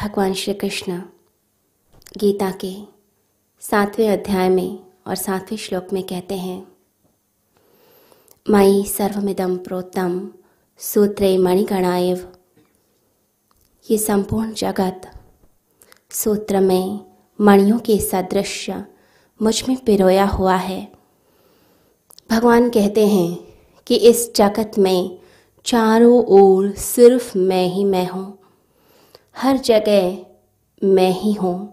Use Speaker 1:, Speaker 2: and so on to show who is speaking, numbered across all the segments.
Speaker 1: भगवान श्री कृष्ण, गीता के सातवें अध्याय में और सातवें श्लोक में कहते हैं, मई सर्वमिदम प्रोतम सूत्रे मणिगणाएव ये संपूर्ण जगत सूत्र में मणियों के सदृश मुझमें पिरोया हुआ है। भगवान कहते हैं कि इस जगत में चारों ओर सिर्फ़ मैं ही मैं हूँ। हर जगह मैं ही हूँ।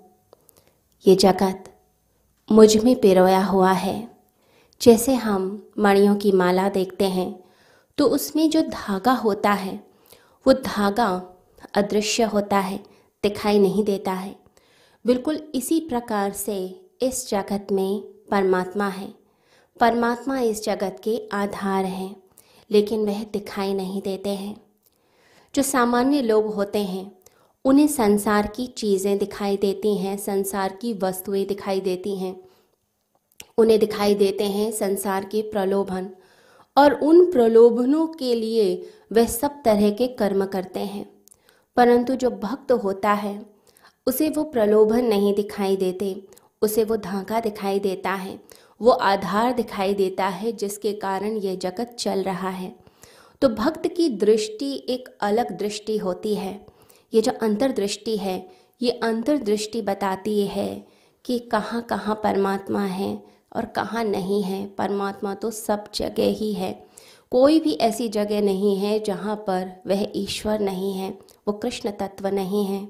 Speaker 1: ये जगत मुझमें पिरोया हुआ है। जैसे हम मणियों की माला देखते हैं तो उसमें जो धागा होता है, वो धागा अदृश्य होता है, दिखाई नहीं देता है। बिल्कुल इसी प्रकार से इस जगत में परमात्मा है। परमात्मा इस जगत के आधार हैं, लेकिन वह दिखाई नहीं देते हैं। जो सामान्य लोग होते हैं उन्हें संसार की चीज़ें दिखाई देती हैं, संसार की वस्तुएँ दिखाई देती हैं। उन्हें दिखाई देते हैं संसार के प्रलोभन और उन प्रलोभनों के लिए वे सब तरह के कर्म करते हैं। परंतु जो भक्त होता है, उसे वो प्रलोभन नहीं दिखाई देते, उसे वो धागा दिखाई देता है, वो आधार दिखाई देता है जिसके कारण यह जगत चल रहा है। तो भक्त की दृष्टि एक अलग दृष्टि होती है। ये जो अंतर्दृष्टि है, ये अंतर्दृष्टि बताती है कि कहाँ कहाँ परमात्मा है और कहाँ नहीं है। परमात्मा तो सब जगह ही है। कोई भी ऐसी जगह नहीं है जहाँ पर वह ईश्वर नहीं है, वो कृष्ण तत्व नहीं है।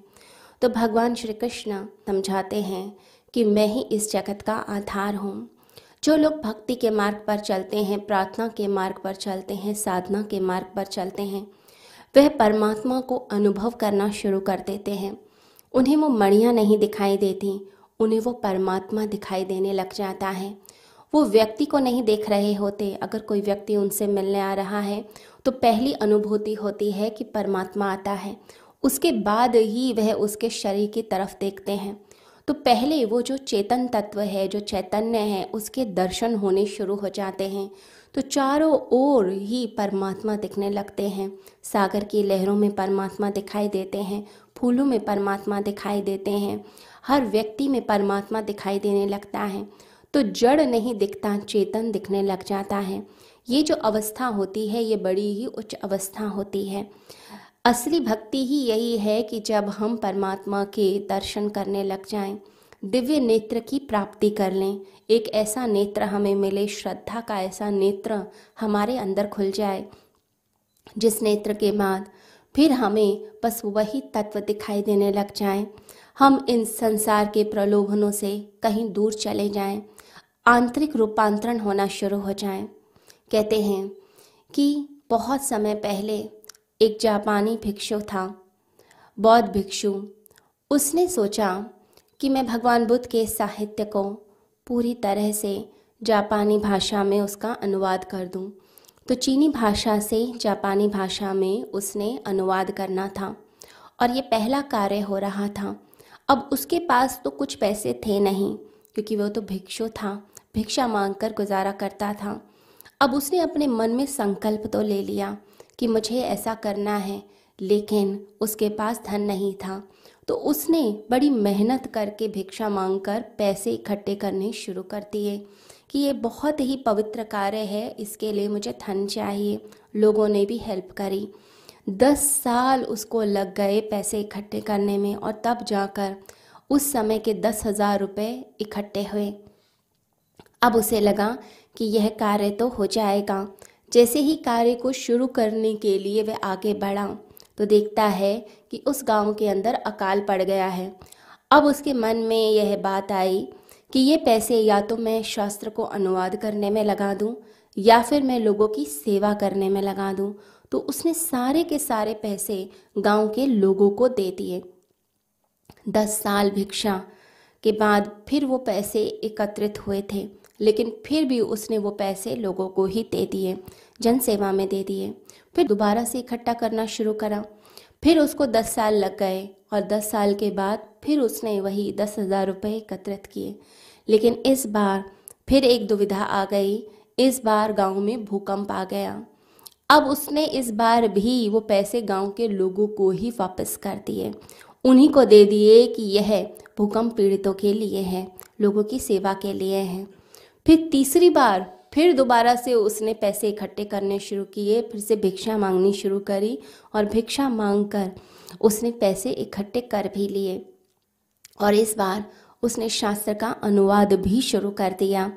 Speaker 1: तो भगवान श्री कृष्ण समझाते हैं कि मैं ही इस जगत का आधार हूँ। जो लोग भक्ति के मार्ग पर चलते हैं, प्रार्थना के मार्ग पर चलते हैं, साधना के मार्ग पर चलते हैं वह परमात्मा को अनुभव करना शुरू कर देते हैं। उन्हें वो मणियाँ नहीं दिखाई देती, उन्हें वो परमात्मा दिखाई देने लग जाता है। वो व्यक्ति को नहीं देख रहे होते। अगर कोई व्यक्ति उनसे मिलने आ रहा है तो पहली अनुभूति होती है कि परमात्मा आता है। उसके बाद ही वह उसके शरीर की तरफ़ देखते हैं। तो पहले वो जो चेतन तत्व है, जो चैतन्य है, उसके दर्शन होने शुरू हो जाते हैं। तो चारों ओर ही परमात्मा दिखने लगते हैं। सागर की लहरों में परमात्मा दिखाई देते हैं, फूलों में परमात्मा दिखाई देते हैं। हर व्यक्ति में परमात्मा दिखाई देने लगता है। तो जड़ नहीं दिखता, चेतन दिखने लग जाता है। ये जो अवस्था होती है, ये बड़ी ही उच्च अवस्था होती है। असली भक्ति ही यही है कि जब हम परमात्मा के दर्शन करने लग जाएँ दिव्य नेत्र की प्राप्ति कर लें एक ऐसा नेत्र हमें मिले श्रद्धा का ऐसा नेत्र हमारे अंदर खुल जाए जिस नेत्र के बाद फिर हमें बस वही तत्व दिखाई देने लग जाए। हम इन संसार के प्रलोभनों से कहीं दूर चले जाएँ, आंतरिक रूपांतरण होना शुरू हो जाए। कहते हैं कि बहुत समय पहले एक जापानी भिक्षु था, बौद्ध भिक्षु। उसने सोचा कि मैं भगवान बुद्ध के साहित्य को पूरी तरह से जापानी भाषा में उसका अनुवाद कर दूँ। तो चीनी भाषा से जापानी भाषा में उसने अनुवाद करना था और ये पहला कार्य हो रहा था। अब उसके पास तो कुछ पैसे थे नहीं, क्योंकि वो तो भिक्षु था, भिक्षा मांगकर गुजारा करता था। अब उसने अपने मन में संकल्प तो ले लिया कि मुझे ऐसा करना है, लेकिन उसके पास धन नहीं था। तो उसने बड़ी मेहनत करके भिक्षा मांगकर पैसे इकट्ठे करने शुरू कर दिए कि ये बहुत ही पवित्र कार्य है, इसके लिए मुझे धन चाहिए। लोगों ने भी हेल्प करी। दस साल उसको लग गए पैसे इकट्ठे करने में और तब जाकर उस समय के दस हज़ार रुपये इकट्ठे हुए। अब उसे लगा कि यह कार्य तो हो जाएगा। जैसे ही कार्य को शुरू करने के लिए वह आगे बढ़ा तो देखता है कि उस गाँव के अंदर अकाल पड़ गया है। अब उसके मन में यह बात आई कि ये पैसे या तो मैं शास्त्र को अनुवाद करने में लगा दूँ, या फिर मैं लोगों की सेवा करने में लगा दूँ तो उसने सारे के सारे पैसे गाँव के लोगों को दे दिए। दस साल भिक्षा के बाद फिर वो पैसे एकत्रित हुए थे, लेकिन फिर भी उसने वो पैसे लोगों को ही दे दिए। जन सेवा में दे दिए। फिर दोबारा से इकट्ठा करना शुरू करा। फिर उसको दस साल लग गए और दस साल के बाद फिर उसने वही दस हज़ार रुपये एकत्रित किए। लेकिन इस बार फिर एक दुविधा आ गई। इस बार गाँव में भूकंप आ गया। अब उसने इस बार भी वो पैसे गाँव के लोगों को ही वापस कर दिए। उन्हीं को दे दिए कि यह भूकंप पीड़ितों के लिए है, लोगों की सेवा के लिए है। फिर तीसरी बार फिर दोबारा से उसने पैसे इकट्ठे करने शुरू किए, फिर से भिक्षा मांगनी शुरू करी और भिक्षा मांग कर उसने पैसे इकट्ठे कर भी लिए। और इस बार उसने शास्त्र का अनुवाद भी शुरू कर दिया।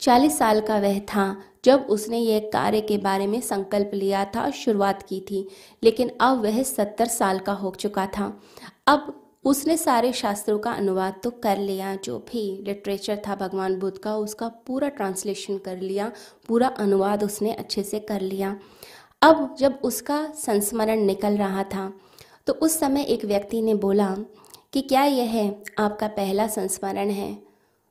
Speaker 1: चालीस साल का वह था जब उसने यह कार्य के बारे में संकल्प लिया था, शुरुआत की थी, लेकिन अब वह सत्तर साल का हो चुका था। अब उसने सारे शास्त्रों का अनुवाद तो कर लिया, जो भी लिटरेचर था भगवान बुद्ध का, उसका पूरा ट्रांसलेशन कर लिया, पूरा अनुवाद उसने अच्छे से कर लिया। अब जब उसका संस्मरण निकल रहा था तो उस समय एक व्यक्ति ने बोला कि क्या यह है आपका पहला संस्मरण है?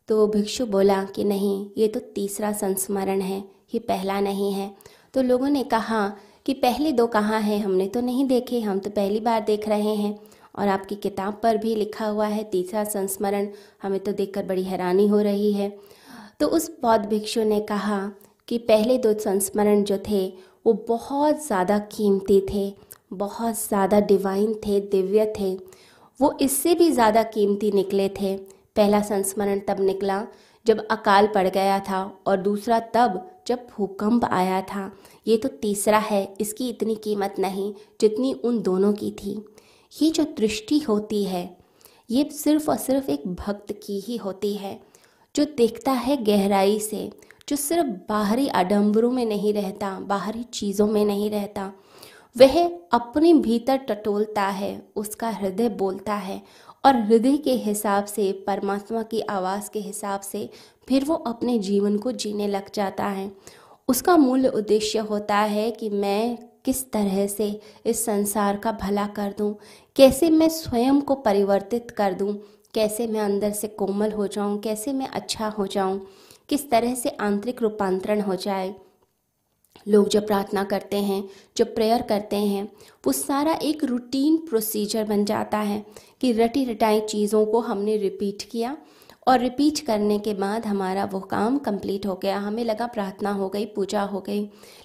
Speaker 1: तो भिक्षु बोला कि नहीं, ये तो तीसरा संस्मरण है, ये पहला नहीं है। तो लोगों ने कहा कि पहले दो कहाँ हैं? हमने तो नहीं देखे, हम तो पहली बार देख रहे हैं। और आपकी किताब पर भी लिखा हुआ है, तीसरा संस्मरण हमें तो देखकर बड़ी हैरानी हो रही है। तो उस बौद्ध भिक्षु ने कहा कि पहले दो संस्मरण जो थे, वो बहुत ज़्यादा कीमती थे, बहुत ज़्यादा डिवाइन थे, दिव्य थे। वो इससे भी ज़्यादा कीमती निकले थे। पहला संस्मरण तब निकला जब अकाल पड़ गया था और दूसरा तब जब भूकंप आया था। ये तो तीसरा है, इसकी इतनी कीमत नहीं जितनी उन दोनों की थी। ये जो दृष्टि होती है, ये सिर्फ़ और सिर्फ़ एक भक्त की ही होती है, जो देखता है गहराई से, जो सिर्फ़ बाहरी आडंबरों में नहीं रहता, बाहरी चीज़ों में नहीं रहता। वह अपने भीतर टटोलता है, उसका हृदय बोलता है और हृदय के हिसाब से, परमात्मा की आवाज़ के हिसाब से फिर वो अपने जीवन को जीने लग जाता है। उसका मूल उद्देश्य होता है कि मैं किस तरह से इस संसार का भला कर दूँ, कैसे मैं स्वयं को परिवर्तित कर दूँ, कैसे मैं अंदर से कोमल हो जाऊँ, कैसे मैं अच्छा हो जाऊँ, किस तरह से आंतरिक रूपांतरण हो जाए? लोग जब प्रार्थना करते हैं जब प्रेयर करते हैं वो सारा एक रूटीन प्रोसीजर बन जाता है कि रटी रटाई चीज़ों को हमने रिपीट किया। और रिपीट करने के बाद हमारा वो काम कंप्लीट हो गया। हमें लगा प्रार्थना हो गई, पूजा हो गई।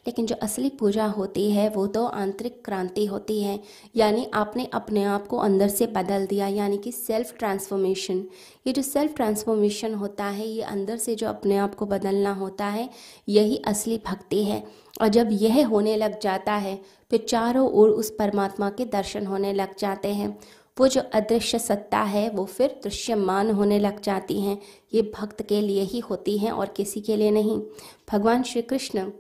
Speaker 1: लेकिन जो असली पूजा होती है, वो तो आंतरिक क्रांति होती है। यानी आपने अपने आप को अंदर से बदल दिया, यानी कि सेल्फ ट्रांसफॉर्मेशन ये जो सेल्फ ट्रांसफॉर्मेशन होता है, ये अंदर से जो अपने आप को बदलना होता है, यही असली भक्ति है। और जब यह होने लग जाता है तो चारों ओर उस परमात्मा के दर्शन होने लग जाते हैं। वो जो अदृश्य सत्ता है, वो फिर दृश्यमान होने लग जाती हैं। ये भक्त के लिए ही होती हैं और किसी के लिए नहीं। भगवान श्री कृष्ण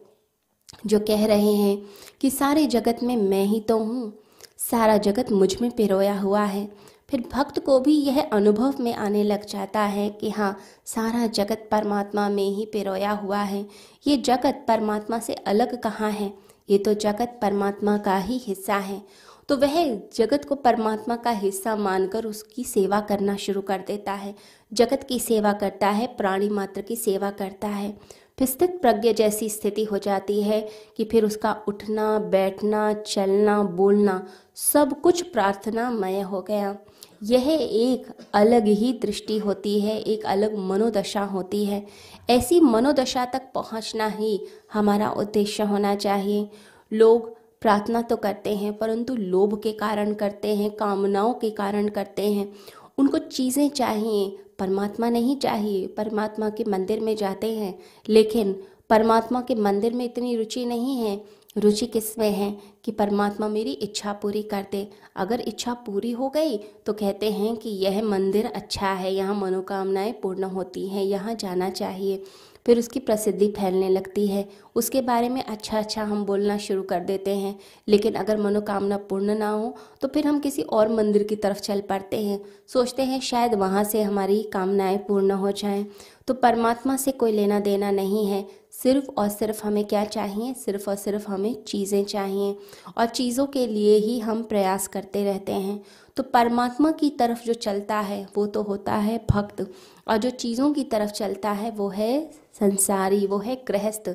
Speaker 1: जो कह रहे हैं कि सारे जगत में मैं ही तो हूँ, सारा जगत मुझमें पिरोया हुआ है। फिर भक्त को भी यह अनुभव में आने लग जाता है कि हाँ सारा जगत परमात्मा में ही पिरोया हुआ है। ये जगत परमात्मा से अलग कहाँ है? ये तो जगत परमात्मा का ही हिस्सा है। तो वह जगत को परमात्मा का हिस्सा मानकर उसकी सेवा करना शुरू कर देता है। जगत की सेवा करता है, प्राणी मात्र की सेवा करता है। फिर स्थित प्रज्ञ जैसी स्थिति हो जाती है कि फिर उसका उठना, बैठना, चलना, बोलना सब कुछ प्रार्थनामय हो गया। यह एक अलग ही दृष्टि होती है, एक अलग मनोदशा होती है। ऐसी मनोदशा तक पहुँचना ही हमारा उद्देश्य होना चाहिए। लोग प्रार्थना तो करते हैं, परंतु लोभ के कारण करते हैं, कामनाओं के कारण करते हैं। उनको चीज़ें चाहिए, परमात्मा नहीं चाहिए। परमात्मा के मंदिर में जाते हैं, लेकिन परमात्मा के मंदिर में इतनी रुचि नहीं है। रुचि किसमें है? कि परमात्मा मेरी इच्छा पूरी कर दे। अगर इच्छा पूरी हो गई तो कहते हैं कि यह मंदिर अच्छा है, यहाँ मनोकामनाएँ पूर्ण होती हैं, यहाँ जाना चाहिए। फिर उसकी प्रसिद्धि फैलने लगती है। उसके बारे में अच्छा अच्छा हम बोलना शुरू कर देते हैं। लेकिन अगर मनोकामना पूर्ण ना हो तो फिर हम किसी और मंदिर की तरफ़ चल पड़ते हैं। सोचते हैं शायद वहाँ से हमारी कामनाएँ पूर्ण हो जाएँ। तो परमात्मा से कोई लेना देना नहीं है। सिर्फ़ और सिर्फ़ हमें क्या चाहिए? सिर्फ़ और सिर्फ़ हमें चीज़ें चाहिए। और चीज़ों के लिए ही हम प्रयास करते रहते हैं। तो परमात्मा की तरफ़ जो चलता है, वो तो होता है भक्त। और जो चीज़ों की तरफ़ चलता है, वो है संसारी, वो है गृहस्थ।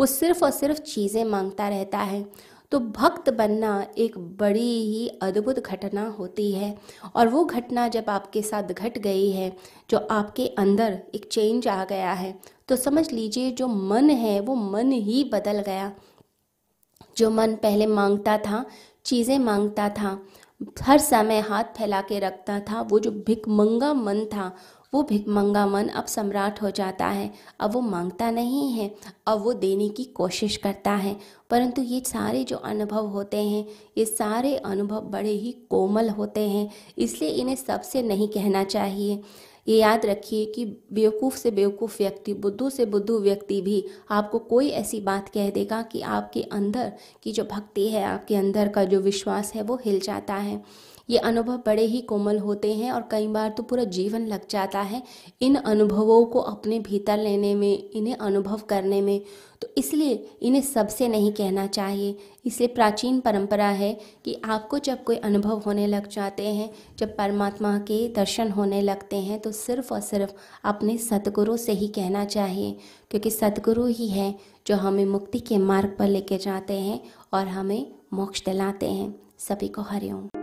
Speaker 1: वो सिर्फ़ और सिर्फ़ चीज़ें माँगता रहता है। तो भक्त बनना एक बड़ी ही अद्भुत घटना होती है। और वो घटना जब आपके साथ घट गई है, जो आपके अंदर एक चेंज आ गया है तो समझ लीजिए जो मन है, वो मन ही बदल गया। जो मन पहले माँगता था, चीज़ें माँगता था, हर समय हाथ फैला के रखता था, वो जो भिकमंगा मन था वो भिकमंगा मन अब सम्राट हो जाता है। अब वो माँगता नहीं है, अब वो देने की कोशिश करता है। परंतु ये सारे जो अनुभव होते हैं, ये सारे अनुभव बड़े ही कोमल होते हैं, इसलिए इन्हें सबसे नहीं कहना चाहिए। ये याद रखिए कि बेवकूफ़ से बेवकूफ़ व्यक्ति, बुद्धू से बुद्धू व्यक्ति भी आपको कोई ऐसी बात कह देगा कि आपके अंदर की जो भक्ति है, आपके अंदर का जो विश्वास है, वो हिल जाता है। ये अनुभव बड़े ही कोमल होते हैं और कई बार तो पूरा जीवन लग जाता है इन अनुभवों को अपने भीतर लेने में, इन्हें अनुभव करने में। तो इसलिए इन्हें सबसे नहीं कहना चाहिए। इसलिए प्राचीन परंपरा है कि आपको जब कोई अनुभव होने लग जाते हैं, जब परमात्मा के दर्शन होने लगते हैं तो सिर्फ़ और सिर्फ़ अपने सतगुरु से ही कहना चाहिए, क्योंकि सतगुरु ही है जो हमें मुक्ति के मार्ग पर लेके जाते हैं और हमें मोक्ष दिलाते हैं। सभी को हरिओम।